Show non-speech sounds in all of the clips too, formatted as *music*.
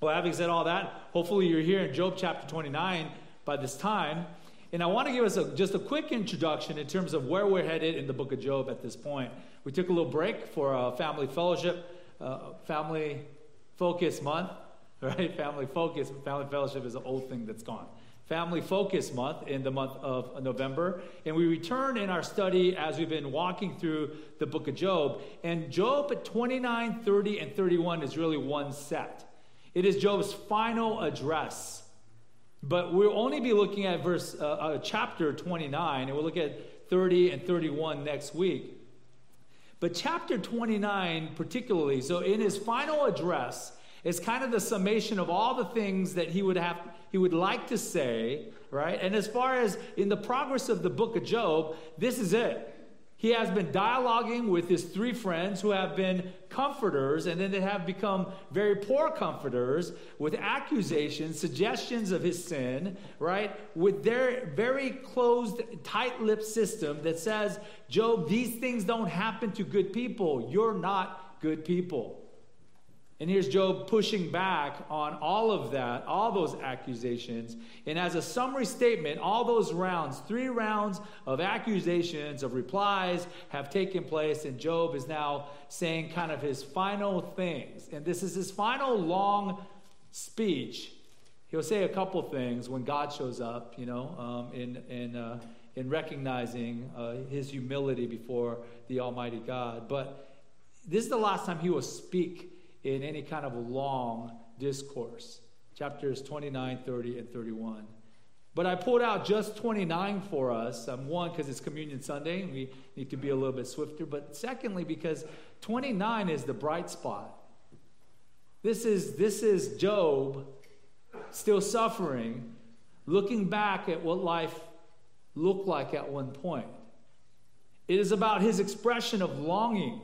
Well, having said all that, hopefully you're here in Job chapter 29 by this time. And I want to give us a, just a quick introduction in terms of where we're headed in the book of Job at this point. We took a little break for a family fellowship, uh, family focus month, *laughs* right? Family focus, family fellowship is an old thing that's gone. Family Focus Month in the month of November. And we return in our study as we've been walking through the book of Job. And Job at 29, 30, and 31 is really one set. It is Job's final address. But we'll only be looking at verse uh, uh, chapter 29, and we'll look at 30 and 31 next week. But chapter 29, particularly, so in his final address, is kind of the summation of all the things that he would have he would like to say, right? And as far as in the progress of the book of Job, this is it. He has been dialoguing with his three friends who have been comforters, and then they have become very poor comforters with accusations, suggestions of his sin, right? With their very closed, tight lipped system that says, Job, these things don't happen to good people. You're not good people. And here's Job pushing back on all of that, all those accusations. And as a summary statement, all those rounds, three rounds of accusations, of replies, have taken place. And Job is now saying kind of his final things. And this is his final long speech. He'll say a couple things when God shows up, you know, um, in, in, uh, in recognizing uh, his humility before the Almighty God. But this is the last time he will speak in any kind of long discourse. Chapters 29, 30, and 31. But I pulled out just 29 for us. Um, one, because it's Communion Sunday, and we need to be a little bit swifter. But secondly, because 29 is the bright spot. This is, this is Job still suffering, looking back at what life looked like at one point. It is about his expression of longing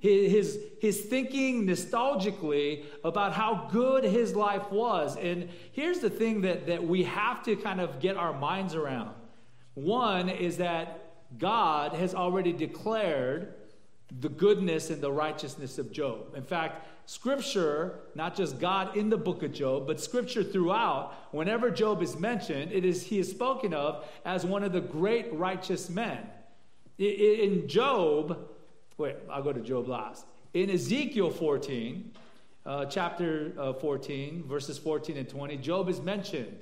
his, his thinking nostalgically about how good his life was. And here's the thing that, that we have to kind of get our minds around one is that God has already declared the goodness and the righteousness of Job. In fact, Scripture, not just God in the book of Job, but Scripture throughout, whenever Job is mentioned, it is he is spoken of as one of the great righteous men. In Job, Wait, I'll go to Job last. In Ezekiel 14, uh, chapter uh, 14, verses 14 and 20, Job is mentioned.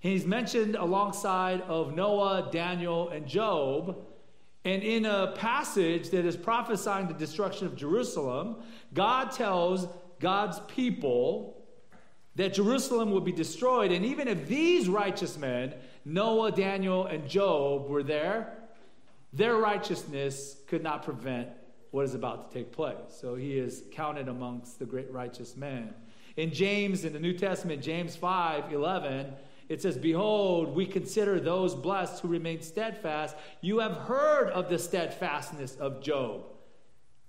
He's mentioned alongside of Noah, Daniel, and Job. And in a passage that is prophesying the destruction of Jerusalem, God tells God's people that Jerusalem would be destroyed. And even if these righteous men, Noah, Daniel, and Job, were there, their righteousness could not prevent what is about to take place. So he is counted amongst the great righteous men. In James, in the New Testament, James 5 11, it says, Behold, we consider those blessed who remain steadfast. You have heard of the steadfastness of Job,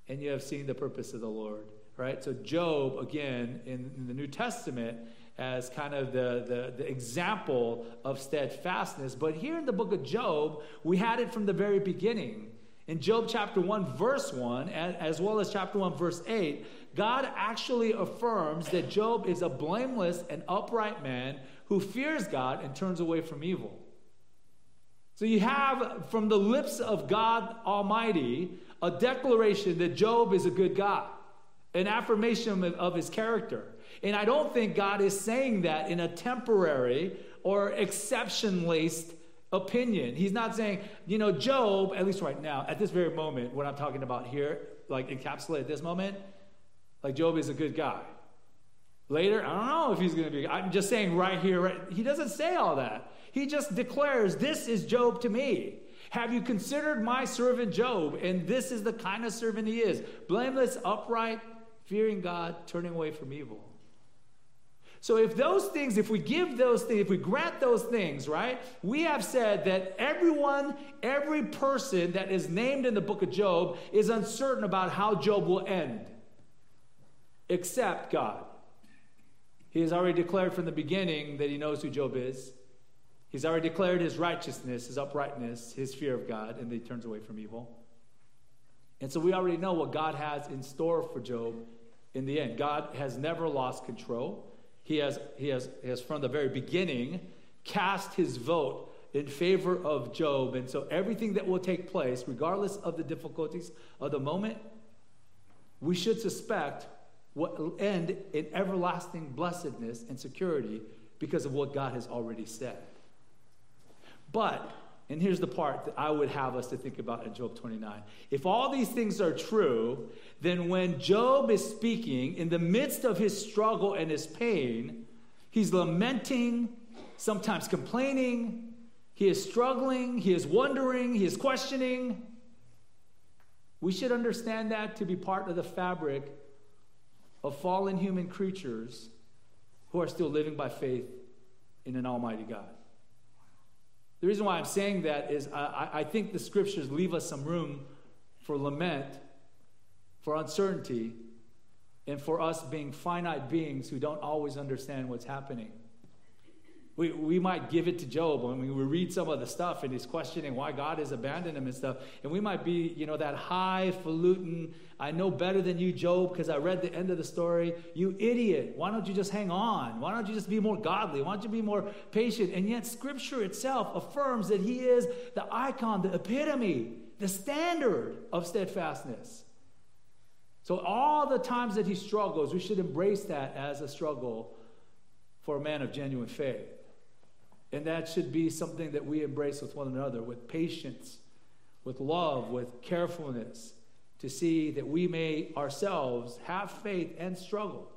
and you have seen the purpose of the Lord. Right? So, Job, again, in, in the New Testament, as kind of the, the, the, example of steadfastness. But here in the book of Job, we had it from the very beginning. In Job chapter 1, verse 1, as well as chapter 1, verse 8, God actually affirms that Job is a blameless and upright man who fears God and turns away from evil. So you have from the lips of God Almighty a declaration that Job is a good guy, an affirmation of, of his character. And I don't think God is saying that in a temporary or exception laced opinion. He's not saying, you know, Job, at least right now, at this very moment, what I'm talking about here, like encapsulate at this moment, like Job is a good guy. Later, I don't know if he's going to be. I'm just saying right here, right, he doesn't say all that. He just declares, This is Job to me. Have you considered my servant Job? And this is the kind of servant he is blameless, upright, fearing God, turning away from evil. So, if those things, if we give those things, if we grant those things, right, we have said that everyone, every person that is named in the book of Job is uncertain about how Job will end, except God. He has already declared from the beginning that he knows who Job is. He's already declared his righteousness, his uprightness, his fear of God, and that he turns away from evil. And so we already know what God has in store for Job in the end. God has never lost control. He has, he has, he has from the very beginning cast his vote in favor of Job. And so everything that will take place, regardless of the difficulties of the moment, we should suspect will end in everlasting blessedness and security because of what God has already said. But, and here's the part that I would have us to think about in Job 29. If all these things are true, then when Job is speaking in the midst of his struggle and his pain, he's lamenting, sometimes complaining, he is struggling, he is wondering, he is questioning. We should understand that to be part of the fabric of fallen human creatures who are still living by faith in an Almighty God. The reason why I'm saying that is uh, I, I think the scriptures leave us some room for lament, for uncertainty, and for us being finite beings who don't always understand what's happening. We, we might give it to Job when we read some of the stuff and he's questioning why God has abandoned him and stuff. And we might be, you know, that highfalutin, I know better than you, Job, because I read the end of the story. You idiot. Why don't you just hang on? Why don't you just be more godly? Why don't you be more patient? And yet, Scripture itself affirms that he is the icon, the epitome, the standard of steadfastness. So, all the times that he struggles, we should embrace that as a struggle for a man of genuine faith. And that should be something that we embrace with one another with patience, with love, with carefulness, to see that we may ourselves have faith and struggle.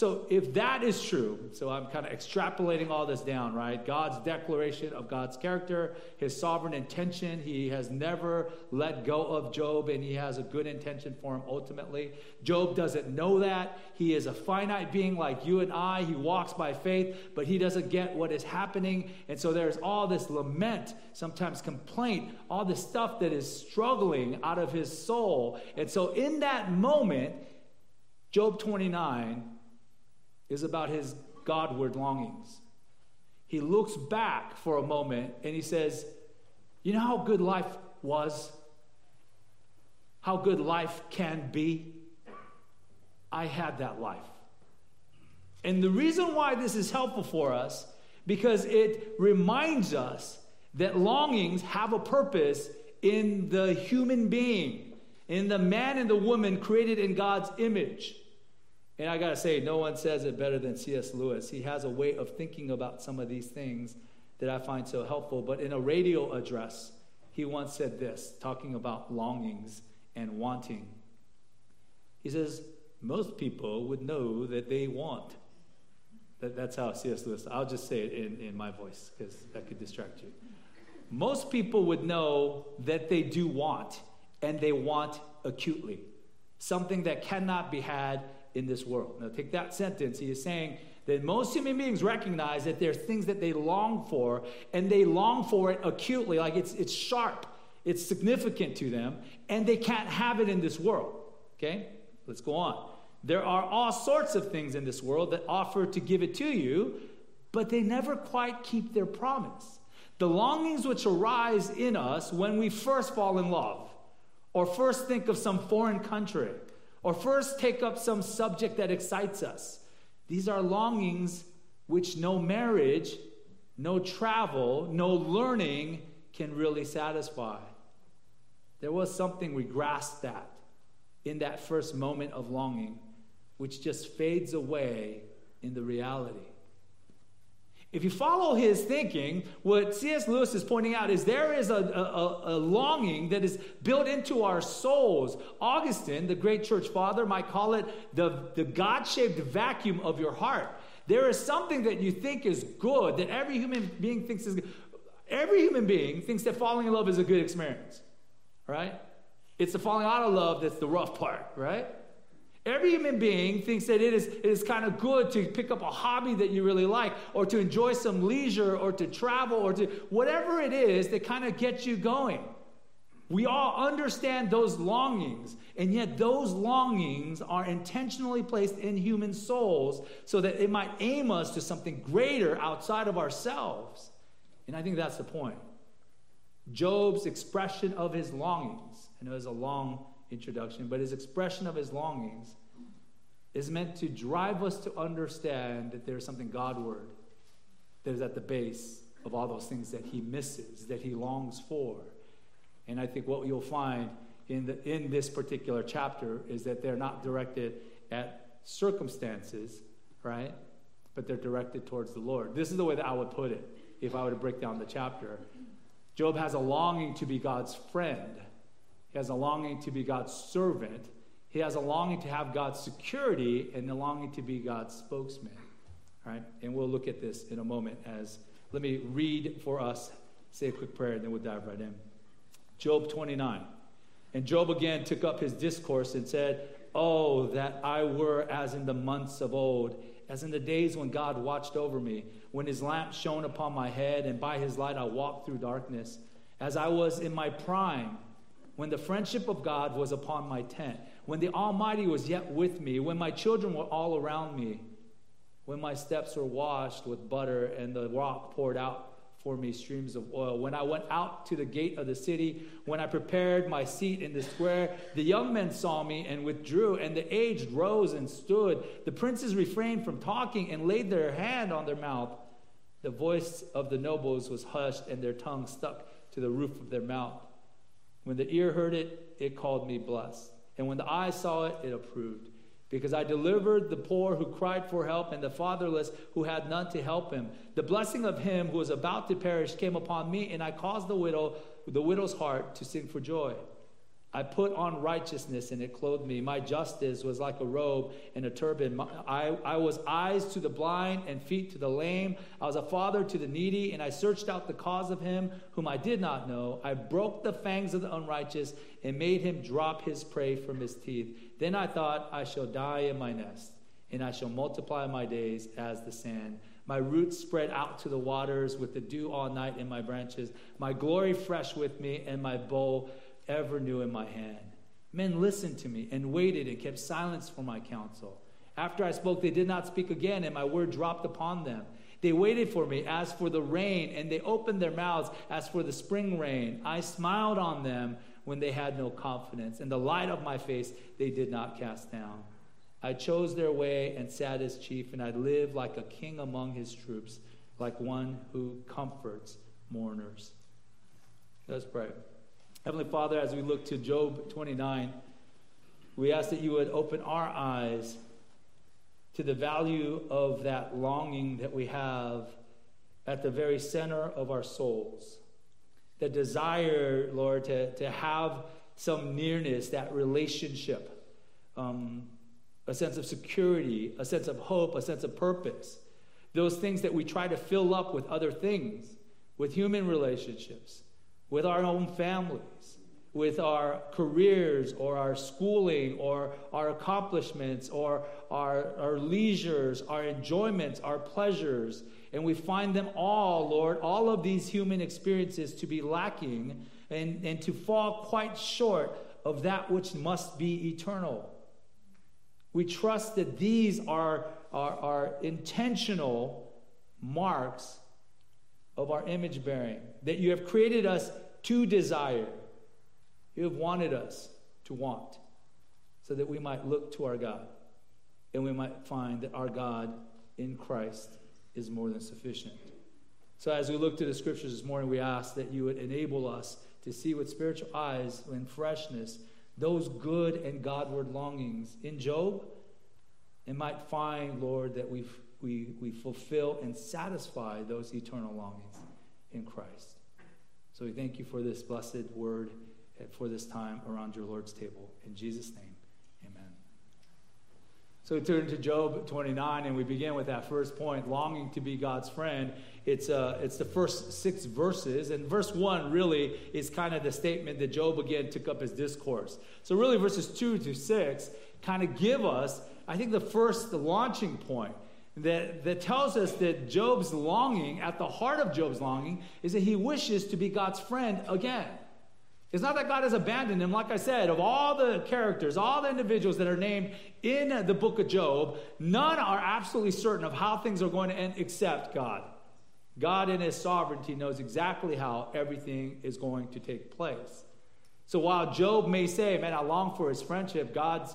So, if that is true, so I'm kind of extrapolating all this down, right? God's declaration of God's character, his sovereign intention. He has never let go of Job, and he has a good intention for him ultimately. Job doesn't know that. He is a finite being like you and I. He walks by faith, but he doesn't get what is happening. And so, there's all this lament, sometimes complaint, all this stuff that is struggling out of his soul. And so, in that moment, Job 29 is about his Godward longings. He looks back for a moment and he says, You know how good life was? How good life can be? I had that life. And the reason why this is helpful for us, because it reminds us that longings have a purpose in the human being, in the man and the woman created in God's image. And I got to say, no one says it better than C.S. Lewis. He has a way of thinking about some of these things that I find so helpful. But in a radio address, he once said this, talking about longings and wanting. He says, Most people would know that they want. That, that's how C.S. Lewis, I'll just say it in, in my voice because that could distract you. Most people would know that they do want, and they want acutely. Something that cannot be had in this world. Now, take that sentence. He is saying that most human beings recognize that there's things that they long for, and they long for it acutely, like it's, it's sharp, it's significant to them, and they can't have it in this world. Okay? Let's go on. There are all sorts of things in this world that offer to give it to you, but they never quite keep their promise. The longings which arise in us when we first fall in love, or first think of some foreign country, or first take up some subject that excites us. These are longings which no marriage, no travel, no learning can really satisfy. There was something we grasped that in that first moment of longing, which just fades away in the reality. If you follow his thinking, what C.S. Lewis is pointing out is there is a, a, a longing that is built into our souls. Augustine, the great church father, might call it the, the God shaped vacuum of your heart. There is something that you think is good, that every human being thinks is good. Every human being thinks that falling in love is a good experience, right? It's the falling out of love that's the rough part, right? Every human being thinks that it is, it is kind of good to pick up a hobby that you really like, or to enjoy some leisure, or to travel, or to whatever it is that kind of gets you going. We all understand those longings, and yet those longings are intentionally placed in human souls so that it might aim us to something greater outside of ourselves. And I think that's the point. Job's expression of his longings, and it was a long introduction, but his expression of his longings is meant to drive us to understand that there's something Godward that is at the base of all those things that he misses, that he longs for. And I think what you'll find in, the, in this particular chapter is that they're not directed at circumstances, right? But they're directed towards the Lord. This is the way that I would put it if I were to break down the chapter. Job has a longing to be God's friend, he has a longing to be God's servant, he has a longing to have God's security, and a longing to be God's spokesman. Right? And we'll look at this in a moment as let me read for us, say a quick prayer, and then we'll dive right in. Job 29. And Job again took up his discourse and said, Oh, that I were as in the months of old, as in the days when God watched over me, when his lamp shone upon my head, and by his light I walked through darkness, as I was in my prime, when the friendship of God was upon my tent, when the Almighty was yet with me, when my children were all around me when my steps were washed with butter and the rock poured out for me streams of oil. When I went out to the gate of the city, when I prepared my seat in the square, the young men saw me and withdrew, and the aged rose and stood. The princes refrained from talking and laid their hand on their mouth. The voice of the nobles was hushed, and their tongue stuck to the roof of their mouth. When the ear heard it, it called me blessed. And when the eye saw it, it approved because I delivered the poor who cried for help and the fatherless who had none to help him. The blessing of him who was about to perish came upon me, and I caused the widow, the widow's heart to sing for joy. I put on righteousness and it clothed me. My justice was like a robe and a turban. I, I was eyes to the blind and feet to the lame. I was a father to the needy, and I searched out the cause of him whom I did not know. I broke the fangs of the unrighteous and made him drop his prey from his teeth. Then I thought, I shall die in my nest, and I shall multiply my days as the sand. My roots spread out to the waters with the dew all night in my branches. My glory fresh with me, and my bow ever new in my hand. Men listened to me and waited and kept silence for my counsel. After I spoke, they did not speak again, and my word dropped upon them. They waited for me as for the rain, and they opened their mouths as for the spring rain. I smiled on them when they had no confidence, and the light of my face they did not cast down. I chose their way and sat as chief, and I lived like a king among his troops, like one who comforts mourners. Let's pray. Heavenly Father, as we look to Job 29, we ask that you would open our eyes to the value of that longing that we have at the very center of our souls. The desire, Lord, to, to have some nearness, that relationship, um, a sense of security, a sense of hope, a sense of purpose. Those things that we try to fill up with other things, with human relationships with our own families, with our careers or our schooling or our accomplishments or our, our leisures, our enjoyments, our pleasures. And we find them all, Lord, all of these human experiences to be lacking and, and to fall quite short of that which must be eternal. We trust that these are, are, are intentional marks of our image bearing, that you have created us to desire. You have wanted us to want, so that we might look to our God and we might find that our God in Christ is more than sufficient. So, as we look to the scriptures this morning, we ask that you would enable us to see with spiritual eyes and freshness those good and Godward longings in Job and might find, Lord, that we we, we fulfill and satisfy those eternal longings in Christ. So we thank you for this blessed word for this time around your Lord's table. In Jesus' name, amen. So we turn to Job 29 and we begin with that first point longing to be God's friend. It's, uh, it's the first six verses. And verse 1 really is kind of the statement that Job again took up his discourse. So, really, verses 2 to 6 kind of give us, I think, the first the launching point that, that tells us that Job's longing, at the heart of Job's longing, is that he wishes to be God's friend again. It's not that God has abandoned him. Like I said, of all the characters, all the individuals that are named in the book of Job, none are absolutely certain of how things are going to end except God. God, in his sovereignty, knows exactly how everything is going to take place. So while Job may say, Man, I long for his friendship, God's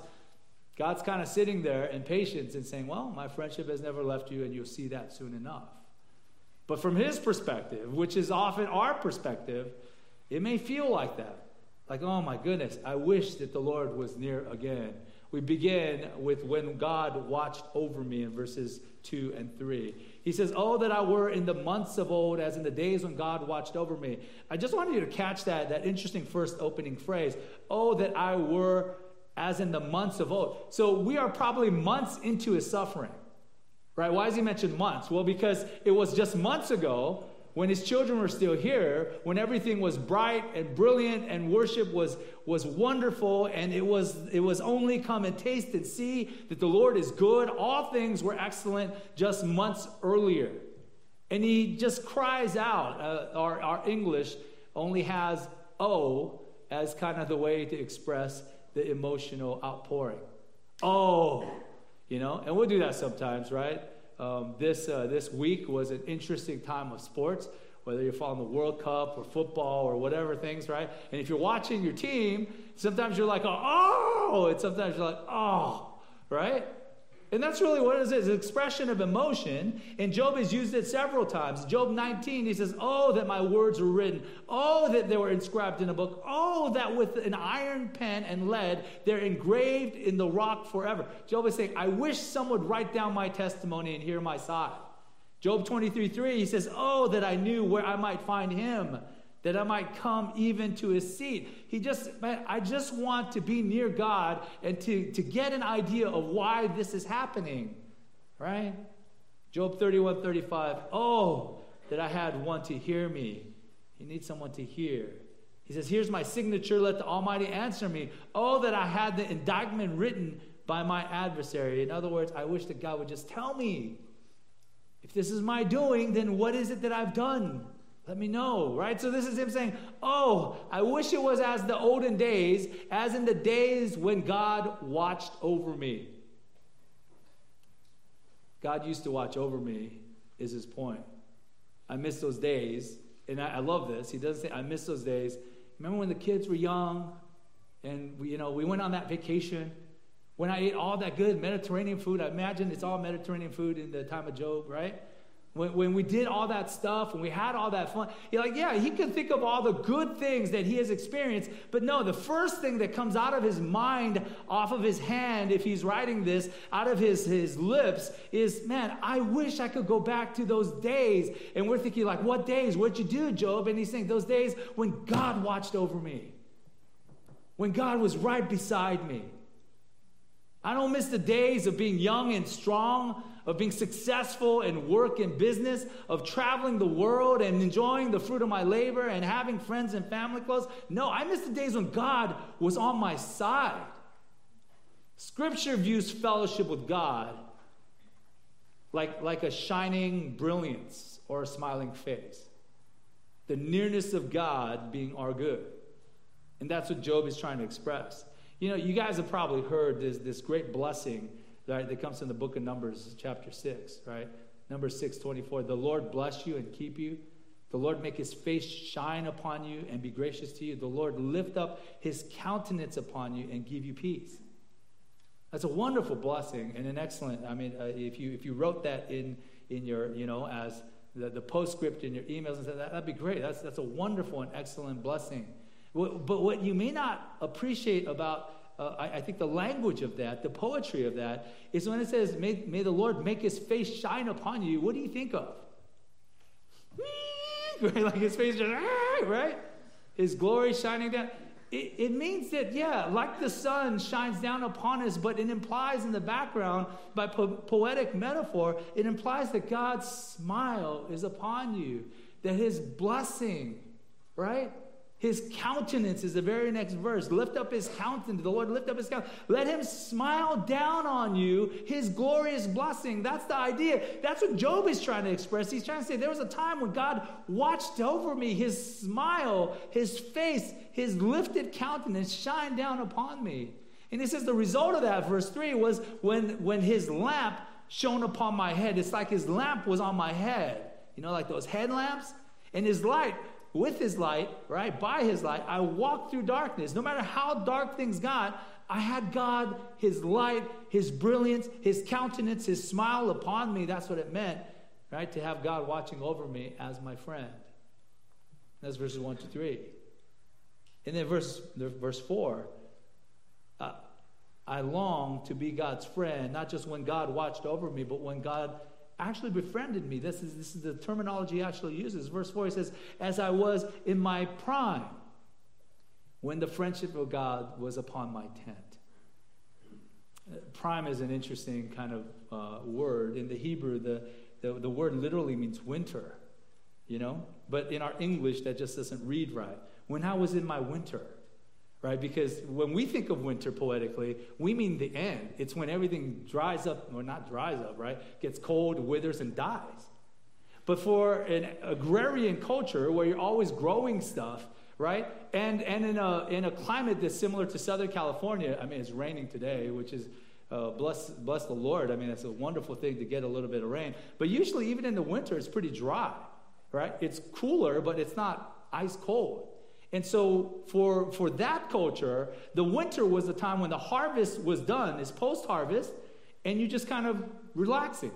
God's kind of sitting there in patience and saying, Well, my friendship has never left you, and you'll see that soon enough. But from his perspective, which is often our perspective, it may feel like that. Like, oh my goodness, I wish that the Lord was near again. We begin with when God watched over me in verses 2 and 3. He says, Oh, that I were in the months of old, as in the days when God watched over me. I just wanted you to catch that, that interesting first opening phrase. Oh, that I were as in the months of old. So we are probably months into his suffering. Right? Why does he mention months? Well, because it was just months ago when his children were still here, when everything was bright and brilliant and worship was, was wonderful, and it was, it was only come and taste and see that the Lord is good. All things were excellent just months earlier. And he just cries out. Uh, our, our English only has O as kind of the way to express the emotional outpouring. Oh, you know, and we'll do that sometimes, right? Um, this, uh, this week was an interesting time of sports, whether you're following the World Cup or football or whatever things, right? And if you're watching your team, sometimes you're like, oh, and sometimes you're like, oh, right? And that's really what it is. It's an expression of emotion. And Job has used it several times. Job 19, he says, Oh, that my words were written. Oh, that they were inscribed in a book. Oh, that with an iron pen and lead, they're engraved in the rock forever. Job is saying, I wish someone would write down my testimony and hear my side. Job 23, 3, he says, Oh, that I knew where I might find him that I might come even to his seat. He just, man, I just want to be near God and to, to get an idea of why this is happening, right? Job 31 35. Oh, that I had one to hear me. You need someone to hear. He says, Here's my signature, let the Almighty answer me. Oh, that I had the indictment written by my adversary. In other words, I wish that God would just tell me. If this is my doing, then what is it that I've done? Let me know, right? So this is him saying, Oh, I wish it was as the olden days, as in the days when God watched over me. God used to watch over me, is his point. I miss those days, and I, I love this. He doesn't say, I miss those days. Remember when the kids were young and we, you know, we went on that vacation? When I ate all that good Mediterranean food, I imagine it's all Mediterranean food in the time of Job, right? When, when we did all that stuff and we had all that fun, you're like, yeah, he can think of all the good things that he has experienced. But no, the first thing that comes out of his mind, off of his hand, if he's writing this, out of his, his lips, is, man, I wish I could go back to those days. And we're thinking, like, what days? What'd you do, Job? And he's saying, those days when God watched over me, when God was right beside me. I don't miss the days of being young and strong of being successful in work and business, of traveling the world and enjoying the fruit of my labor and having friends and family close. No, I miss the days when God was on my side. Scripture views fellowship with God like, like a shining brilliance or a smiling face. The nearness of God being our good. And that's what Job is trying to express. You know, you guys have probably heard this, this great blessing right, that comes in the book of Numbers, chapter 6, right? Numbers 6 24. The Lord bless you and keep you. The Lord make his face shine upon you and be gracious to you. The Lord lift up his countenance upon you and give you peace. That's a wonderful blessing and an excellent. I mean, uh, if you if you wrote that in in your you know as the, the postscript in your emails and said that, that'd be great. That's that's a wonderful and excellent blessing. But what you may not appreciate about uh, I, I, think the language of that, the poetry of that, is when it says, may, may the Lord make his face shine upon you. What do you think of? *laughs* right? Like his face just, *laughs* right? His glory shining down. It, it means that, yeah, like the sun shines down upon us, but it implies in the background, by po- poetic metaphor, it implies that God's smile is upon you, that his blessing, right? His countenance is the very next verse. Lift up his countenance. The Lord lift up his countenance. Let him smile down on you, his glorious blessing. That's the idea. That's what Job is trying to express. He's trying to say there was a time when God watched over me. His smile, his face, his lifted countenance shine down upon me. And he says the result of that, verse 3, was when, when his lamp shone upon my head. It's like his lamp was on my head. You know, like those headlamps? And his light with his light, right, by his light, I walked through darkness. No matter how dark things got, I had God, His light, His brilliance, His countenance, His smile upon me. That's what it meant, right? To have God watching over me as my friend. That's verses 1 to 3. And then verse, verse 4 uh, I long to be God's friend, not just when God watched over me, but when God actually befriended me. This is, this is the terminology he actually uses. Verse 4 he says, As I was in my prime, when the friendship of God was upon my tent. Prime is an interesting kind of uh, word. In the Hebrew, the, the, the word literally means winter, you know? But in our English, that just doesn't read right. When I was in my winter, right? Because when we think of winter poetically, we mean the end. It's when everything dries up, or not dries up, right? Gets cold, withers, and dies. But for an agrarian culture where you're always growing stuff, right? And, and in, a, in a climate that's similar to Southern California, I mean, it's raining today, which is, uh, bless, bless the Lord. I mean, it's a wonderful thing to get a little bit of rain. But usually, even in the winter, it's pretty dry, right? It's cooler, but it's not ice cold. And so for, for that culture, the winter was the time when the harvest was done, is post-harvest, and you just kind of relaxing,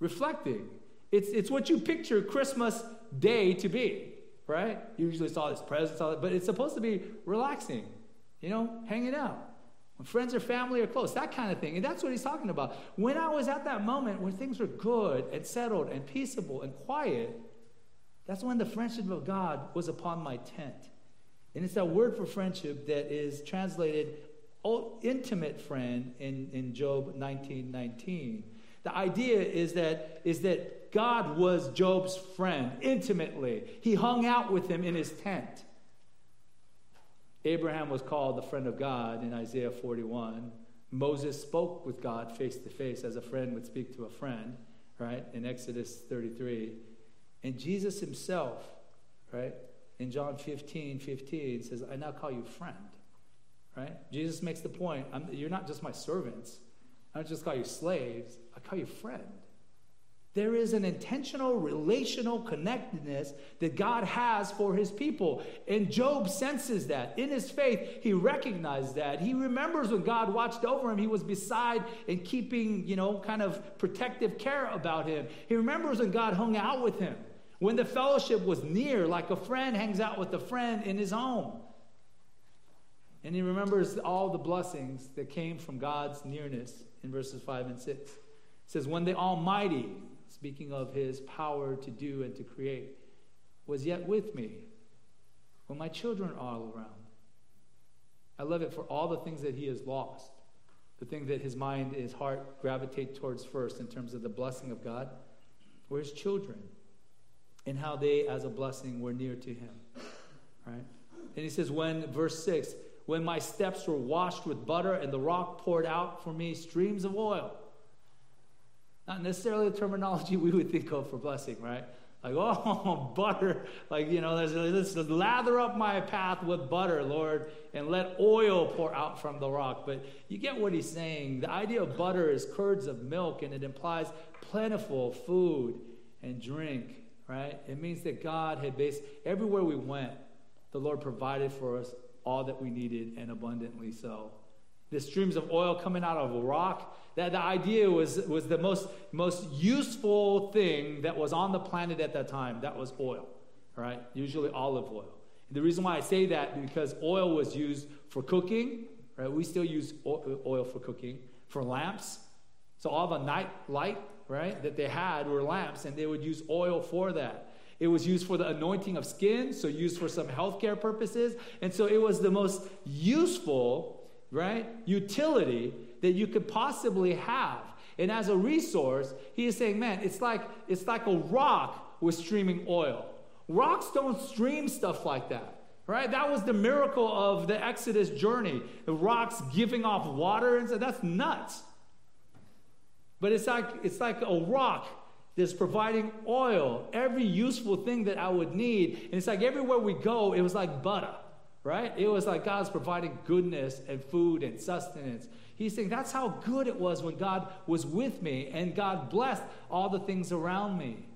reflecting. It's, it's what you picture Christmas Day to be, right? You usually saw this presents, all that, but it's supposed to be relaxing, you know, hanging out. When friends or family are close, that kind of thing. And that's what he's talking about. When I was at that moment where things were good and settled and peaceable and quiet, that's when the friendship of God was upon my tent. And it's that word for friendship that is translated intimate friend in, in Job 19 19. The idea is that, is that God was Job's friend intimately. He hung out with him in his tent. Abraham was called the friend of God in Isaiah 41. Moses spoke with God face to face as a friend would speak to a friend, right? In Exodus 33. And Jesus himself, right, in John 15 15 says, I now call you friend, right? Jesus makes the point you're not just my servants, I don't just call you slaves, I call you friend. There is an intentional relational connectedness that God has for his people. And Job senses that. In his faith, he recognizes that. He remembers when God watched over him, he was beside and keeping, you know, kind of protective care about him. He remembers when God hung out with him. When the fellowship was near, like a friend hangs out with a friend in his home. And he remembers all the blessings that came from God's nearness in verses 5 and 6. It says, When the Almighty, speaking of his power to do and to create, was yet with me, when my children are all around. I love it for all the things that he has lost, the thing that his mind, his heart gravitate towards first in terms of the blessing of God, were his children and how they, as a blessing, were near to him. Right? And he says, when, verse 6, when my steps were washed with butter and the rock poured out for me streams of oil. Not necessarily the terminology *laughs* we would think of for blessing, right? Like, *laughs* oh, butter. Like, you know, let's lather up my path with butter, Lord, and let oil pour out from the rock. But you get what he's saying. The idea of butter is curds of milk, and it implies plentiful food and drink right? It means that God had based, everywhere we went, the Lord provided for us all that we needed and abundantly so. The streams of oil coming out of a rock, that the idea was, was the most, most useful thing that was on the planet at that time. That was oil, right? Usually olive oil. And the reason why I say that because oil was used for cooking, right? We still use oil for cooking, for lamps. So all the night light right, that they had were lamps, and they would use oil for that. It was used for the anointing of skin, so used for some healthcare purposes. And so it was the most useful, right, utility that you could possibly have. And as a resource, he is saying, man, it's like it's like a rock with streaming oil. Rocks don't stream stuff like that. Right? That was the miracle of the Exodus journey. The rocks giving off water and so that's nuts. But it's like, it's like a rock that's providing oil, every useful thing that I would need. And it's like everywhere we go, it was like butter, right? It was like God's providing goodness and food and sustenance. He's saying that's how good it was when God was with me and God blessed all the things around me.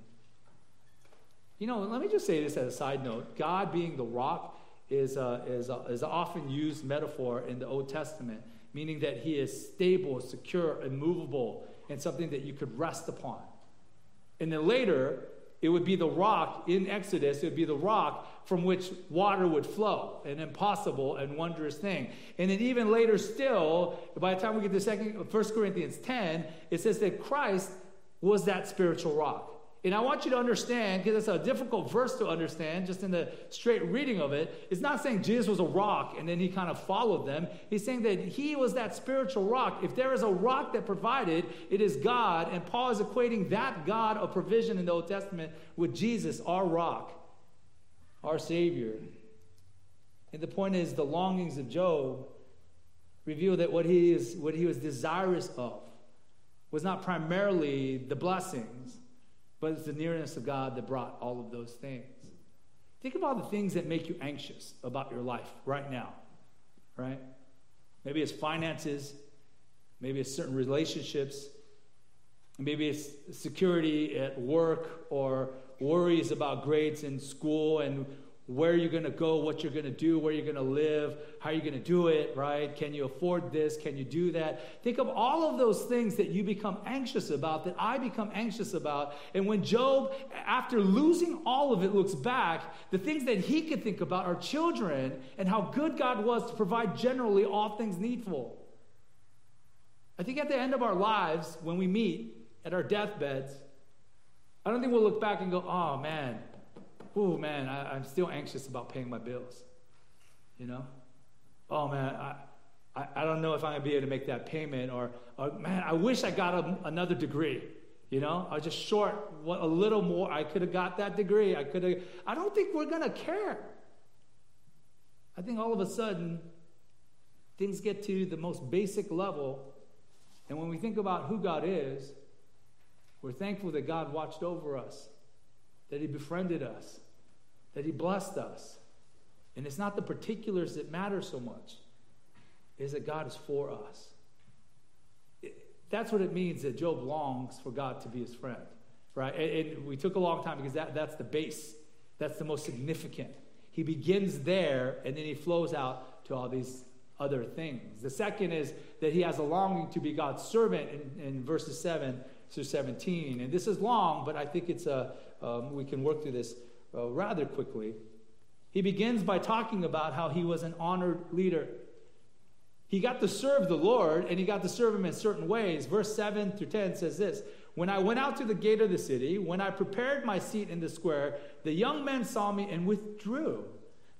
You know, let me just say this as a side note God being the rock is, is, is often used metaphor in the Old Testament, meaning that he is stable, secure, immovable, and something that you could rest upon. And then later, it would be the rock in Exodus, it would be the rock from which water would flow, an impossible and wondrous thing. And then even later still, by the time we get to second, 1 Corinthians 10, it says that Christ was that spiritual rock. And I want you to understand, because it's a difficult verse to understand, just in the straight reading of it. It's not saying Jesus was a rock and then he kind of followed them. He's saying that he was that spiritual rock. If there is a rock that provided, it is God. And Paul is equating that God of provision in the Old Testament with Jesus, our rock, our Savior. And the point is, the longings of Job reveal that what he, is, what he was desirous of was not primarily the blessings but it's the nearness of God that brought all of those things. Think about the things that make you anxious about your life right now, right? Maybe it's finances, maybe it's certain relationships, maybe it's security at work or worries about grades in school and where you're going to go, what you're going to do, where you're going to live, how you're going to do it, right? Can you afford this? Can you do that? Think of all of those things that you become anxious about, that I become anxious about. And when Job, after losing all of it, looks back, the things that he could think about are children and how good God was to provide generally all things needful. I think at the end of our lives, when we meet at our deathbeds, I don't think we'll look back and go, oh man, oh man, I, am still anxious about paying my bills. You know? Oh man, I, I, I, don't know if I'm to be able to make that payment. Or, or man, I wish I got a, another degree. You know, I was just short what, a little more. I could have got that degree. I could have. I don't think we're to care. I think all of a sudden, things get to the most basic level. And when we think about who God is, we're thankful that God watched over us, that He befriended us, that He blessed us. And it's not the particulars that matter so much, is that God is for us. That's what it means that Job longs for God to be his friend, right? And, and we took a long time because that, that's the base, that's the most significant. He begins there and then he flows out to all these other things. The second is that he has a longing to be God's servant in, in verses 7 through 17. And this is long, but I think it's a, um, we can work through this uh, rather quickly. He begins by talking about how he was an honored leader. He got to serve the Lord and he got to serve him in certain ways. Verse 7 through 10 says this When I went out to the gate of the city, when I prepared my seat in the square, the young men saw me and withdrew.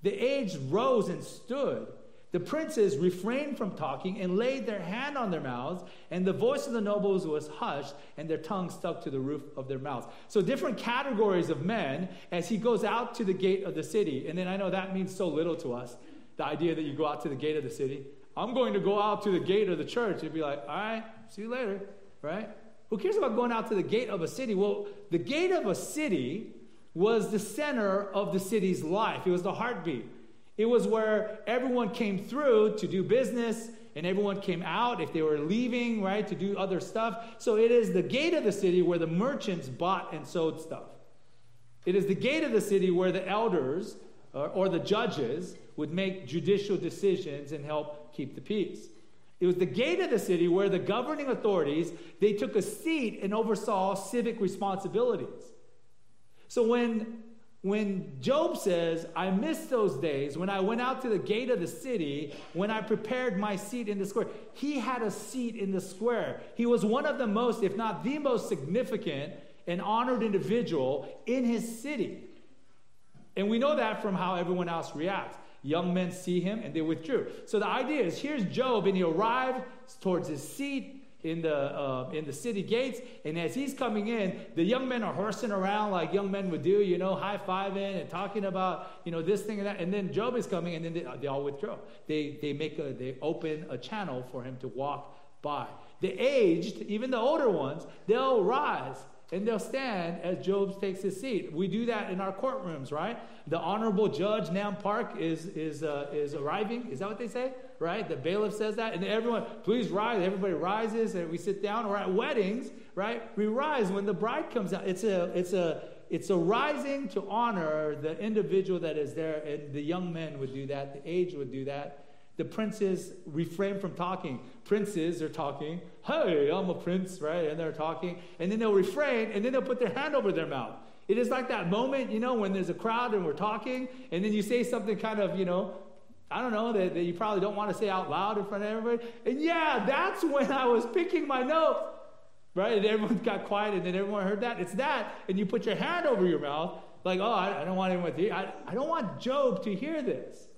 The aged rose and stood. The princes refrained from talking and laid their hand on their mouths, and the voice of the nobles was hushed, and their tongues stuck to the roof of their mouths. So, different categories of men as he goes out to the gate of the city. And then I know that means so little to us the idea that you go out to the gate of the city. I'm going to go out to the gate of the church and be like, all right, see you later, right? Who cares about going out to the gate of a city? Well, the gate of a city was the center of the city's life, it was the heartbeat. It was where everyone came through to do business and everyone came out if they were leaving, right, to do other stuff. So it is the gate of the city where the merchants bought and sold stuff. It is the gate of the city where the elders or, or the judges would make judicial decisions and help keep the peace. It was the gate of the city where the governing authorities they took a seat and oversaw civic responsibilities. So when when Job says, I miss those days when I went out to the gate of the city, when I prepared my seat in the square, he had a seat in the square. He was one of the most, if not the most significant and honored individual in his city. And we know that from how everyone else reacts. Young men see him and they withdrew. So the idea is here's Job, and he arrived towards his seat in the, uh, in the city gates. And as he's coming in, the young men are horsing around like young men would do, you know, high fiving and talking about, you know, this thing and that. And then Job is coming and then they, they all withdraw. They, they, make a, they open a channel for him to walk by. The aged, even the older ones, they'll rise and they'll stand as Job takes his seat. We do that in our courtrooms, right? The honorable judge, Nam Park, is, is, uh, is arriving. Is that what they say? Right? The bailiff says that. And everyone, please rise. Everybody rises and we sit down. Or at weddings, right? We rise when the bride comes out. It's a, it's a, it's a rising to honor the individual that is there, and the young men would do that, the age would do that. The princes refrain from talking. Princes are talking, hey, I'm a prince, right? And they're talking, and then they'll refrain, and then they'll put their hand over their mouth. It is like that moment, you know, when there's a crowd and we're talking, and then you say something kind of, you know, I don't know, that, that you probably don't want to say out loud in front of everybody. And yeah, that's when I was picking my notes, right? And everyone got quiet, and then everyone heard that. It's that, and you put your hand over your mouth, like, oh, I, I don't want anyone to hear. I, I don't want Job to hear this.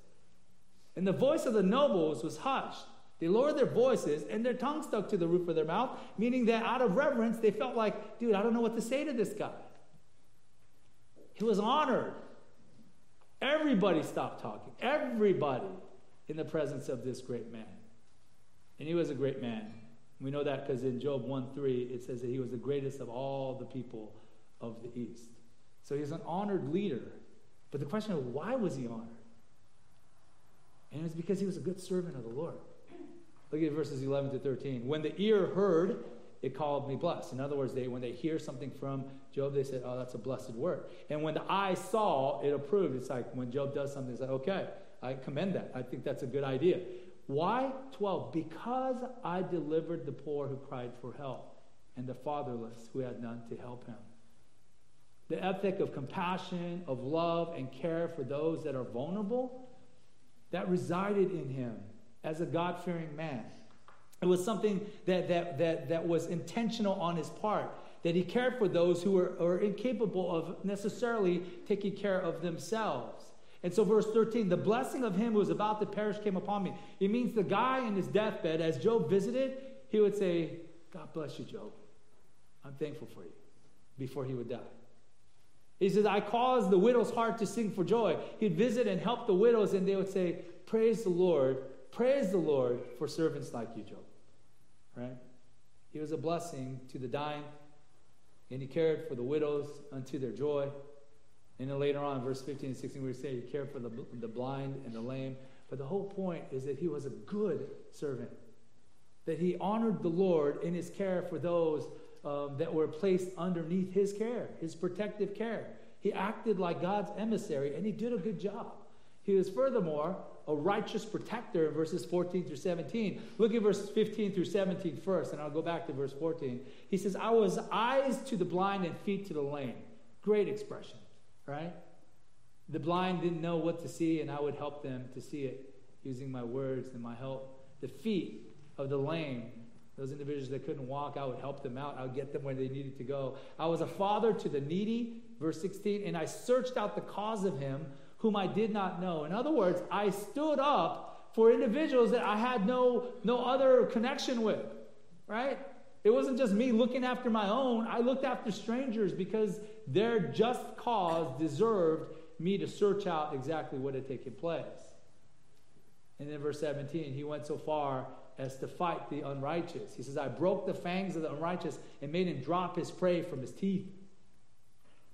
And the voice of the nobles was hushed. They lowered their voices and their tongue stuck to the roof of their mouth, meaning that out of reverence, they felt like, dude, I don't know what to say to this guy. He was honored. Everybody stopped talking. Everybody in the presence of this great man. And he was a great man. We know that because in Job 1 3, it says that he was the greatest of all the people of the East. So he's an honored leader. But the question is, why was he honored? And it was because he was a good servant of the Lord. Look at verses 11 to 13. When the ear heard, it called me blessed. In other words, they, when they hear something from Job, they said, Oh, that's a blessed word. And when the eye saw, it approved. It's like when Job does something, it's like, Okay, I commend that. I think that's a good idea. Why? 12. Because I delivered the poor who cried for help and the fatherless who had none to help him. The ethic of compassion, of love, and care for those that are vulnerable, that resided in him as a God fearing man. It was something that, that, that, that was intentional on his part, that he cared for those who were, were incapable of necessarily taking care of themselves. And so, verse 13, the blessing of him who was about to perish came upon me. It means the guy in his deathbed, as Job visited, he would say, God bless you, Job. I'm thankful for you, before he would die. He says, I caused the widow's heart to sing for joy. He'd visit and help the widows, and they would say, Praise the Lord, praise the Lord for servants like you, Job right? He was a blessing to the dying, and he cared for the widows unto their joy. And then later on, verse 15 and 16, we say he cared for the, the blind and the lame. But the whole point is that he was a good servant, that he honored the Lord in his care for those um, that were placed underneath his care, his protective care. He acted like God's emissary, and he did a good job. He was furthermore a righteous protector verses 14 through 17. Look at verse 15 through 17 first, and I'll go back to verse 14. He says, I was eyes to the blind and feet to the lame. Great expression, right? The blind didn't know what to see, and I would help them to see it using my words and my help. The feet of the lame, those individuals that couldn't walk, I would help them out. I would get them where they needed to go. I was a father to the needy, verse 16, and I searched out the cause of him whom I did not know. In other words, I stood up for individuals that I had no, no other connection with, right? It wasn't just me looking after my own. I looked after strangers because their just cause deserved me to search out exactly what had taken place. And then verse 17, he went so far as to fight the unrighteous. He says, I broke the fangs of the unrighteous and made him drop his prey from his teeth.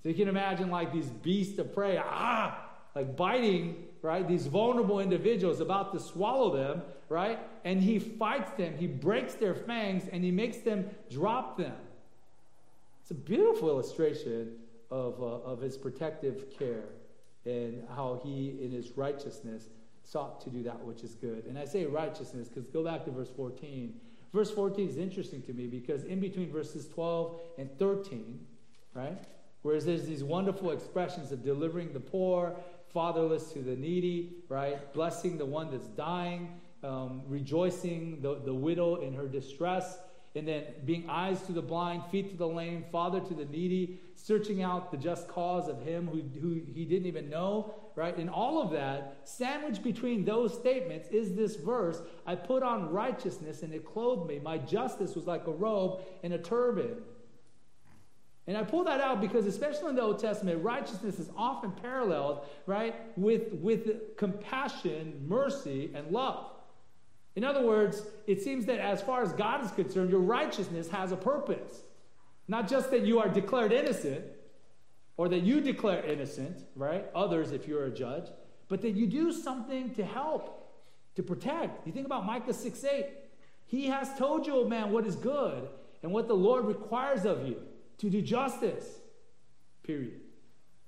So you can imagine like these beasts of prey. Ah, like biting, right, these vulnerable individuals, about to swallow them, right? And he fights them, he breaks their fangs, and he makes them drop them. It's a beautiful illustration of, uh, of his protective care and how he, in his righteousness, sought to do that which is good. And I say righteousness because go back to verse 14. Verse 14 is interesting to me because in between verses 12 and 13, right, whereas there's these wonderful expressions of delivering the poor fatherless to the needy, right? Blessing the one that's dying, um, rejoicing the, the widow in her distress, and then being eyes to the blind, feet to the lame, father to the needy, searching out the just cause of him who, who he didn't even know, right? And all of that, sandwiched between those statements, is this verse I put on righteousness and it clothed me. My justice was like a robe and a turban. And I pull that out because, especially in the Old Testament, righteousness is often paralleled, right, with, with compassion, mercy, and love. In other words, it seems that as far as God is concerned, your righteousness has a purpose. Not just that you are declared innocent, or that you declare innocent, right? Others, if you're a judge, but that you do something to help, to protect. You think about Micah 6 8. He has told you, oh man, what is good and what the Lord requires of you to do justice. Period.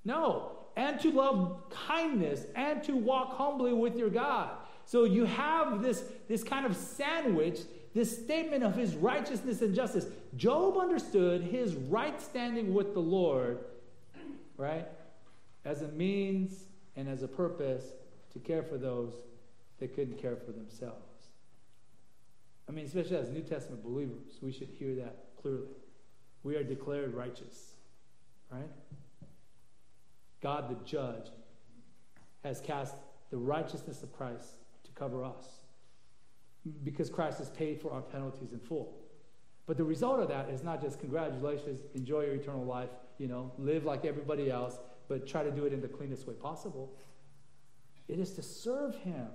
No, and to love kindness and to walk humbly with your God. So you have this, this kind of sandwich, this statement of his righteousness and justice. Job understood his right standing with the Lord, right, as a means and as a purpose to care for those that couldn't care for themselves. I mean, especially as New Testament believers, we should hear that clearly. We are declared righteous, right? God, the judge, has cast the righteousness of Christ to cover us because Christ has paid for our penalties in full. But the result of that is not just congratulations, enjoy your eternal life, you know, live like everybody else, but try to do it in the cleanest way possible. It is to serve Him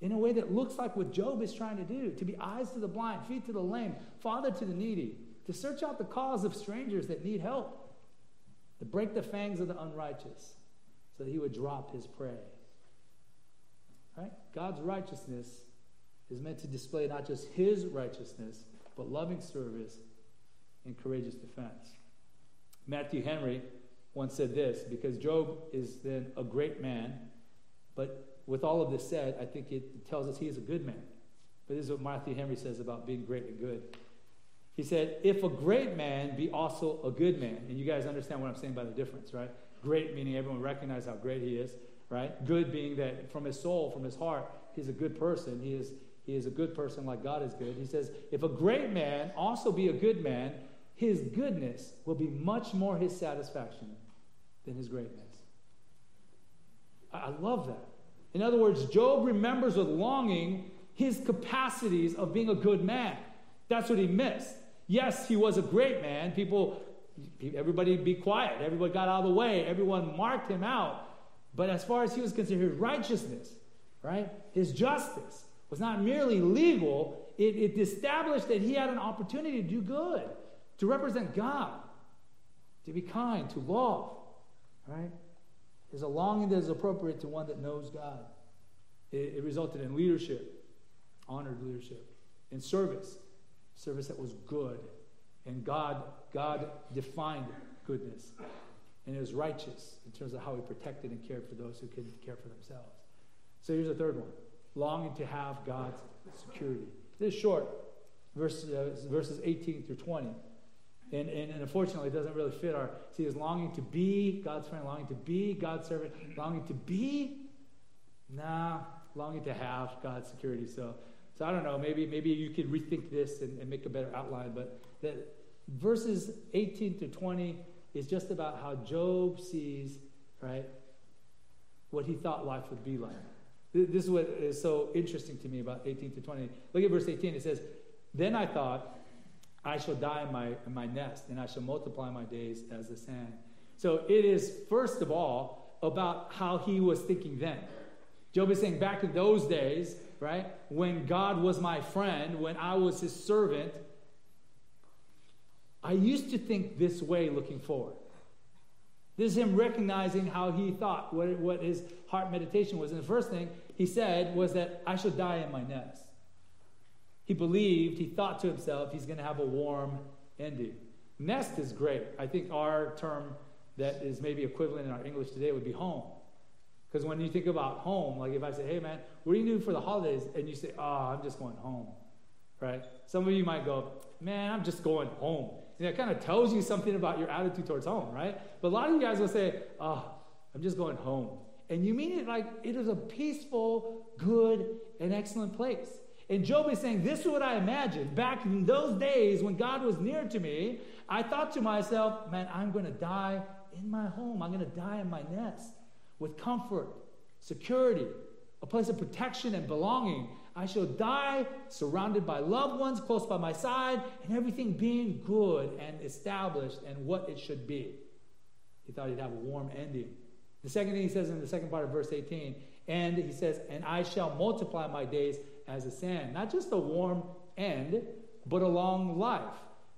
in a way that looks like what Job is trying to do to be eyes to the blind, feet to the lame, father to the needy, to search out the cause of strangers that need help, to break the fangs of the unrighteous, so that He would drop His prey. Right? God's righteousness is meant to display not just His righteousness, but loving service and courageous defense. Matthew Henry once said this because Job is then a great man, but with all of this said, I think it tells us he is a good man. But this is what Matthew Henry says about being great and good. He said, If a great man be also a good man, and you guys understand what I'm saying by the difference, right? Great meaning everyone recognizes how great he is, right? Good being that from his soul, from his heart, he's a good person. He is, he is a good person like God is good. He says, If a great man also be a good man, his goodness will be much more his satisfaction than his greatness. I love that. In other words, Job remembers with longing his capacities of being a good man. That's what he missed. Yes, he was a great man. People, everybody be quiet. Everybody got out of the way. Everyone marked him out. But as far as he was concerned, his righteousness, right? His justice was not merely legal, it, it established that he had an opportunity to do good, to represent God, to be kind, to love, right? Is a longing that is appropriate to one that knows God. It, it resulted in leadership, honored leadership, in service, service that was good. And God, God defined goodness. And it was righteous in terms of how he protected and cared for those who couldn't care for themselves. So here's the third one longing to have God's security. This is short, verse, uh, verses 18 through 20. And, and, and, unfortunately, it doesn't really fit our. See, is longing to be God's friend, longing to be God's servant, longing to be, nah, longing to have God's security. So, so I don't know. Maybe maybe you could rethink this and, and make a better outline. But that verses 18 to 20 is just about how Job sees right what he thought life would be like. This is what is so interesting to me about 18 to 20. Look at verse 18. It says, "Then I thought." I shall die in my, in my nest, and I shall multiply my days as the sand. So it is, first of all, about how he was thinking then. Job is saying, back in those days, right, when God was my friend, when I was his servant, I used to think this way looking forward. This is him recognizing how he thought, what, what his heart meditation was. And the first thing he said was that I shall die in my nest. He believed, he thought to himself, he's going to have a warm ending. Nest is great. I think our term that is maybe equivalent in our English today would be home. Because when you think about home, like if I say, hey man, what are you doing for the holidays? And you say, oh, I'm just going home, right? Some of you might go, man, I'm just going home. And it kind of tells you something about your attitude towards home, right? But a lot of you guys will say, oh, I'm just going home. And you mean it like it is a peaceful, good, and excellent place. And Job is saying, This is what I imagined. Back in those days when God was near to me, I thought to myself, Man, I'm going to die in my home. I'm going to die in my nest with comfort, security, a place of protection and belonging. I shall die surrounded by loved ones close by my side, and everything being good and established and what it should be. He thought he'd have a warm ending. The second thing he says in the second part of verse 18, and he says, And I shall multiply my days as a sand. Not just a warm end, but a long life.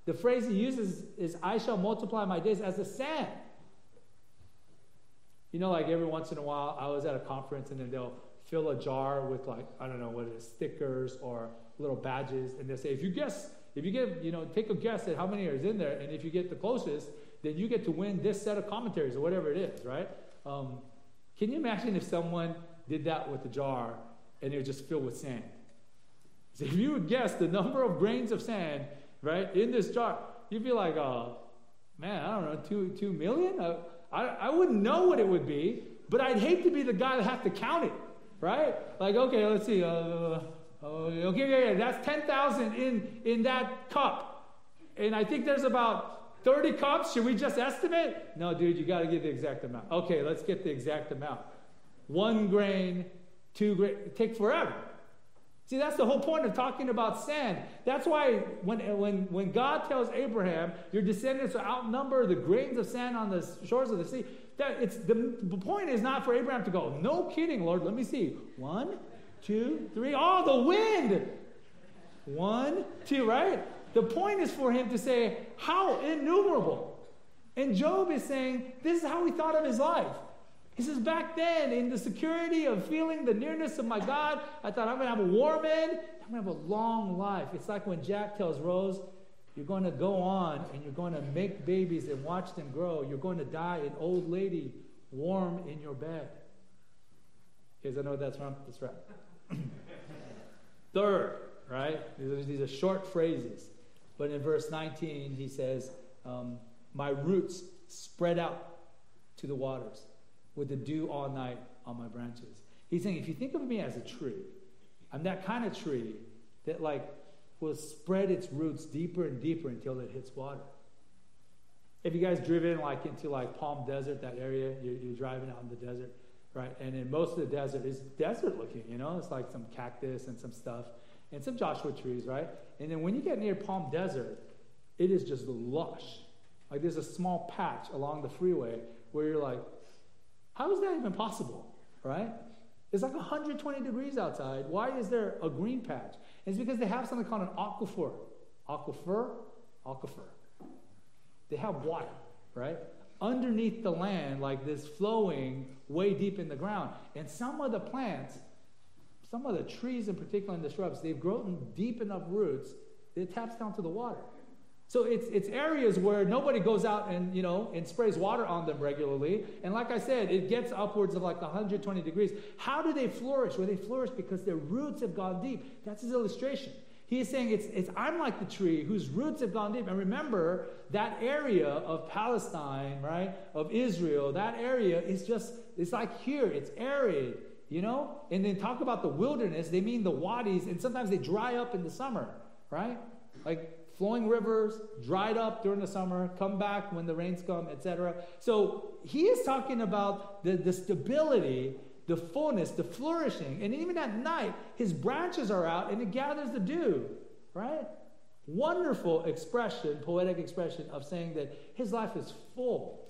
The phrase he uses is, I shall multiply my days as a sand. You know, like every once in a while, I was at a conference and then they'll fill a jar with, like, I don't know what it is, stickers or little badges. And they'll say, if you guess, if you get, you know, take a guess at how many is in there, and if you get the closest, then you get to win this set of commentaries or whatever it is, right? Um, can you imagine if someone did that with a jar and it was just filled with sand? So if you would guess the number of grains of sand, right, in this jar, you'd be like, oh, man, I don't know, two, two million? Uh, I, I wouldn't know what it would be, but I'd hate to be the guy that has to count it, right? Like, okay, let's see. Uh, okay, yeah, yeah, that's 10,000 in, in that cup. And I think there's about 30 cups. Should we just estimate? No, dude, you got to get the exact amount. Okay, let's get the exact amount. One grain, two grain, take forever. See, that's the whole point of talking about sand. That's why when, when, when God tells Abraham, your descendants will outnumber the grains of sand on the shores of the sea, that it's, the, the point is not for Abraham to go, no kidding, Lord, let me see. One, two, three. Oh, the wind! One, two, right? The point is for him to say, how innumerable. And Job is saying, this is how he thought of his life. He says, back then, in the security of feeling the nearness of my God, I thought I'm going to have a warm end. I'm going to have a long life. It's like when Jack tells Rose, you're going to go on and you're going to make babies and watch them grow. You're going to die an old lady warm in your bed. Because I know that's from. That's right. *laughs* Third, right? These are, these are, short phrases. But in verse 19, he says, um, My roots spread out to the waters with the dew all night on my branches. He's saying, if you think of me as a tree, I'm that kind of tree that like will spread its roots deeper and deeper until it hits water. If you guys driven like into like Palm Desert, that area, you're, you're driving out in the desert, right? And in most of the desert is desert looking, you know, it's like some cactus and some stuff and some Joshua trees, right? And then when you get near Palm Desert, it is just lush. Like there's a small patch along the freeway where you're like, how is that even possible, right? It's like 120 degrees outside. Why is there a green patch? It's because they have something called an aquifer. Aquifer? Aquifer. They have water, right? Underneath the land, like this flowing way deep in the ground. And some of the plants, some of the trees in particular and the shrubs, they've grown deep enough roots it taps down to the water. So it's, it's areas where nobody goes out and, you know, and sprays water on them regularly. And like I said, it gets upwards of like 120 degrees. How do they flourish? Well, they flourish because their roots have gone deep. That's his illustration. He is saying it's, it's I'm like the tree whose roots have gone deep. And remember, that area of Palestine, right, of Israel, that area is just, it's like here, it's arid, you know? And then talk about the wilderness, they mean the wadis, and sometimes they dry up in the summer, right? Like flowing rivers, dried up during the summer, come back when the rains come, etc. So he is talking about the, the stability, the fullness, the flourishing. And even at night, his branches are out and it gathers the dew, right? Wonderful expression, poetic expression of saying that his life is full.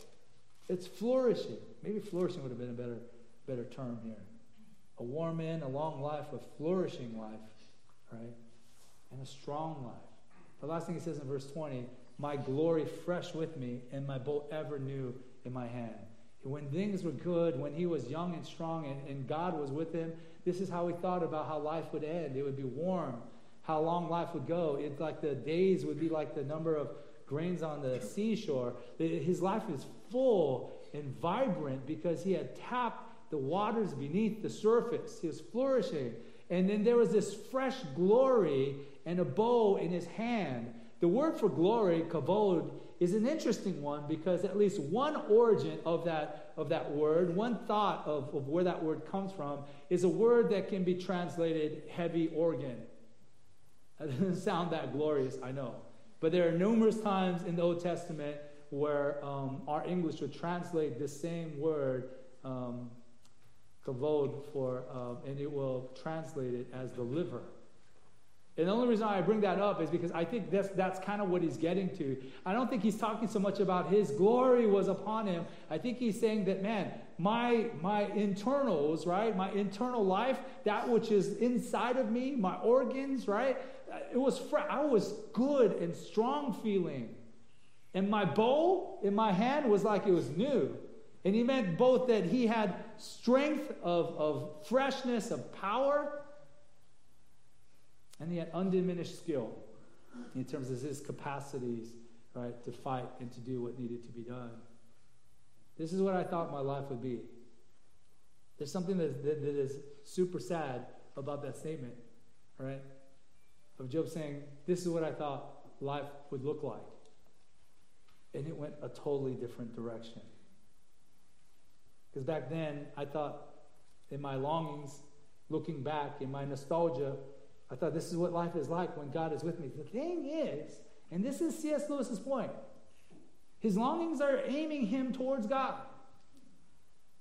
It's flourishing. Maybe flourishing would have been a better, better term here. A warm in, a long life, a flourishing life, right? And a strong life. The last thing he says in verse 20, my glory fresh with me and my bow ever new in my hand. When things were good, when he was young and strong and, and God was with him, this is how he thought about how life would end. It would be warm, how long life would go. It's like the days would be like the number of grains on the seashore. His life is full and vibrant because he had tapped the waters beneath the surface. He was flourishing. And then there was this fresh glory and a bow in his hand. The word for glory, kavod, is an interesting one because at least one origin of that, of that word, one thought of, of where that word comes from, is a word that can be translated heavy organ. That doesn't sound that glorious, I know. But there are numerous times in the Old Testament where um, our English would translate the same word, um, kavod, for, um, and it will translate it as the liver. And the only reason I bring that up is because I think that's, that's kind of what he's getting to. I don't think he's talking so much about his glory was upon him. I think he's saying that, man, my, my internals, right? My internal life, that which is inside of me, my organs, right? Uh, it was, I was good and strong feeling. And my bow in my hand was like it was new. And he meant both that he had strength of, of freshness, of power, and he had undiminished skill in terms of his capacities right, to fight and to do what needed to be done. This is what I thought my life would be. There's something that, that, that is super sad about that statement, right? Of Job saying, This is what I thought life would look like. And it went a totally different direction. Because back then, I thought in my longings, looking back, in my nostalgia, I thought this is what life is like when God is with me. The thing is, and this is C.S. Lewis's point, his longings are aiming him towards God.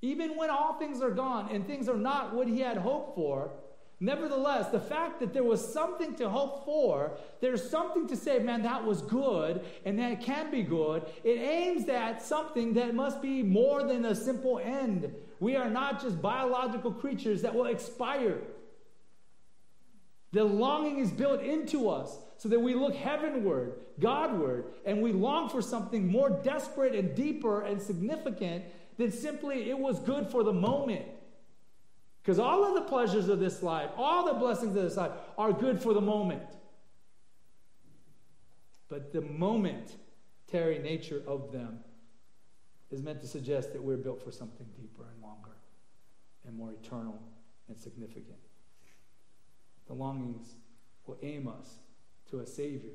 Even when all things are gone and things are not what he had hoped for, nevertheless, the fact that there was something to hope for, there's something to say, man, that was good and that can be good. It aims at something that must be more than a simple end. We are not just biological creatures that will expire. The longing is built into us so that we look heavenward, Godward, and we long for something more desperate and deeper and significant than simply it was good for the moment. Because all of the pleasures of this life, all the blessings of this life are good for the moment. But the momentary nature of them is meant to suggest that we're built for something deeper and longer and more eternal and significant. The longings will aim us to a Savior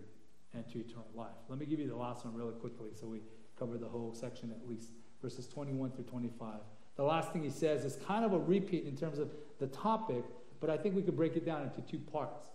and to eternal life. Let me give you the last one really quickly so we cover the whole section at least, verses 21 through 25. The last thing he says is kind of a repeat in terms of the topic, but I think we could break it down into two parts.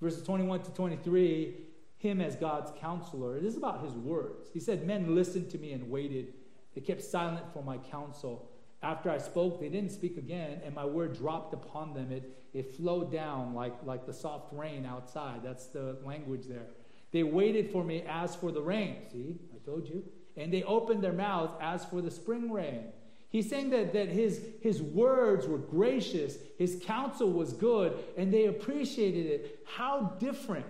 Verses 21 to 23, him as God's counselor. It is about his words. He said, Men listened to me and waited. They kept silent for my counsel. After I spoke, they didn't speak again, and my word dropped upon them. It, it flowed down like, like the soft rain outside. That's the language there. They waited for me as for the rain. See, I told you. And they opened their mouths as for the spring rain. He's saying that, that his, his words were gracious, his counsel was good, and they appreciated it. How different,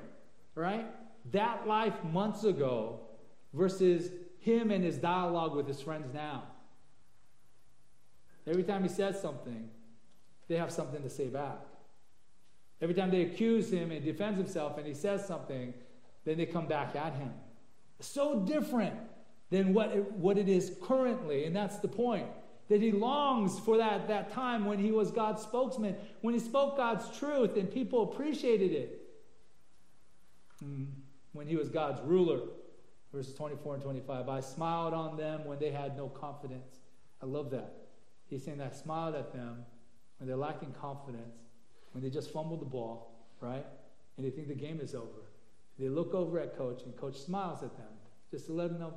right? That life months ago versus him and his dialogue with his friends now. Every time he says something, they have something to say back. Every time they accuse him and defends himself and he says something, then they come back at him. So different than what it, what it is currently. And that's the point. That he longs for that, that time when he was God's spokesman, when he spoke God's truth and people appreciated it. Hmm. When he was God's ruler. Verses 24 and 25. I smiled on them when they had no confidence. I love that. He's saying that I smiled at them when they're lacking confidence, when they just fumble the ball, right? And they think the game is over. They look over at coach, and coach smiles at them just to let them know,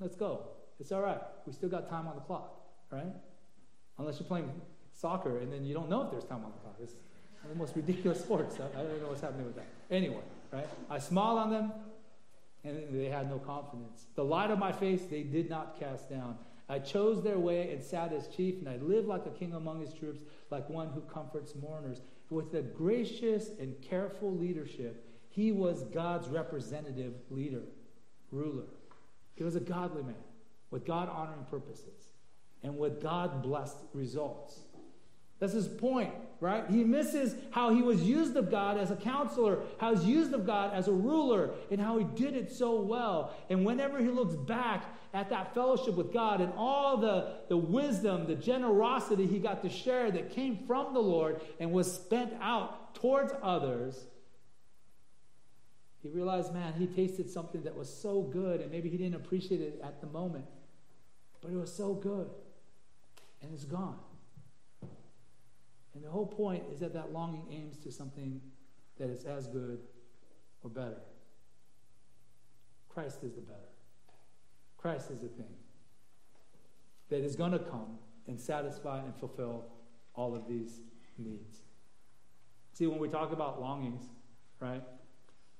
let's go. It's all right. We still got time on the clock, right? Unless you're playing soccer and then you don't know if there's time on the clock. It's one of the most ridiculous *laughs* sports. I, I don't know what's happening with that. Anyway, right? I smiled on them, and they had no confidence. The light of my face they did not cast down. I chose their way and sat as chief, and I lived like a king among his troops, like one who comforts mourners. With a gracious and careful leadership, he was God's representative leader, ruler. He was a godly man with God honoring purposes and with God blessed results. That's his point, right? He misses how he was used of God as a counselor, how he's used of God as a ruler, and how he did it so well. And whenever he looks back at that fellowship with God and all the, the wisdom, the generosity he got to share that came from the Lord and was spent out towards others, he realized, man, he tasted something that was so good, and maybe he didn't appreciate it at the moment, but it was so good, and it's gone. And the whole point is that that longing aims to something that is as good or better. Christ is the better. Christ is the thing that is going to come and satisfy and fulfill all of these needs. See, when we talk about longings, right?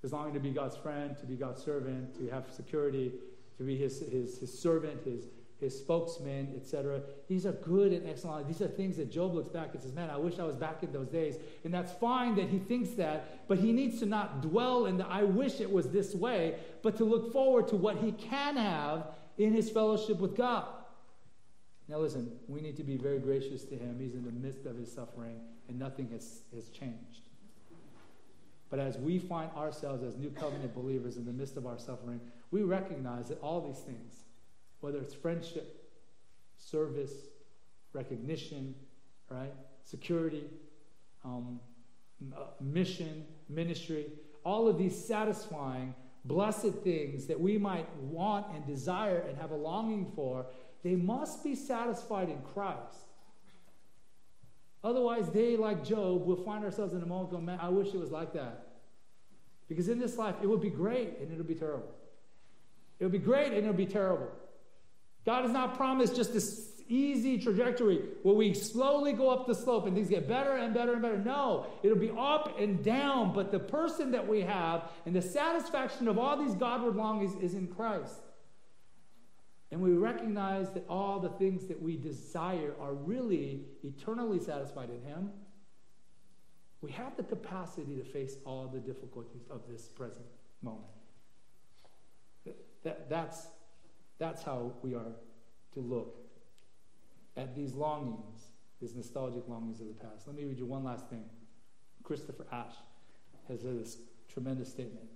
There's longing to be God's friend, to be God's servant, to have security, to be his, his, his servant, his, his spokesman, etc. These are good and excellent. These are things that Job looks back and says, Man, I wish I was back in those days. And that's fine that he thinks that, but he needs to not dwell in the I wish it was this way, but to look forward to what he can have in his fellowship with God. Now, listen, we need to be very gracious to him. He's in the midst of his suffering, and nothing has, has changed. But as we find ourselves as new covenant believers in the midst of our suffering, we recognize that all these things, whether it's friendship, service, recognition, right, security, um, uh, mission, ministry, all of these satisfying, blessed things that we might want and desire and have a longing for, they must be satisfied in Christ. Otherwise, they, like Job, will find ourselves in a moment going, man, I wish it was like that. Because in this life, it would be great and it'll be terrible. It'll be great and it'll be terrible. God has not promised just this easy trajectory where we slowly go up the slope and things get better and better and better. No, it'll be up and down. But the person that we have and the satisfaction of all these Godward longings is in Christ. And we recognize that all the things that we desire are really eternally satisfied in Him. We have the capacity to face all the difficulties of this present moment. That, that's, that's how we are to look at these longings, these nostalgic longings of the past. Let me read you one last thing. Christopher Ash has this tremendous statement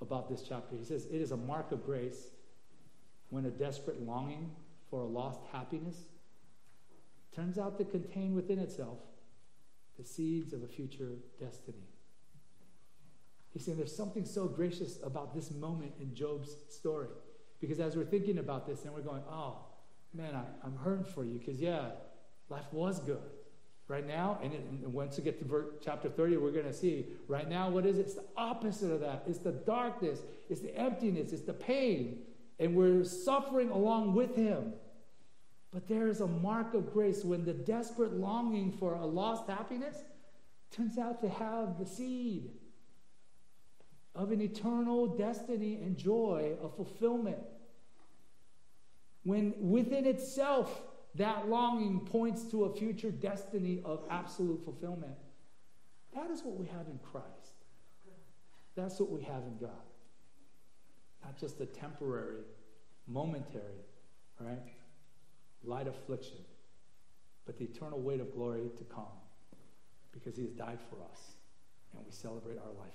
about this chapter. He says, It is a mark of grace when a desperate longing for a lost happiness turns out to contain within itself the seeds of a future destiny. He's saying there's something so gracious about this moment in Job's story. Because as we're thinking about this and we're going, oh, man, I, am hurting for you. Because, yeah, life was good. Right now, and, it, and once we get to ver- chapter 30, we're going to see right now, what is it? It's the opposite of that. It's the darkness, it's the emptiness, it's the pain and we're suffering along with him. But there is a mark of grace when the desperate longing for a lost happiness turns out to have the seed of an eternal destiny and joy of fulfillment. When within itself, that longing points to a future destiny of absolute fulfillment. That is what we have in Christ. That's what we have in God not just a temporary, momentary, right? Light affliction, but the eternal weight of glory to come because he has died for us and we celebrate our life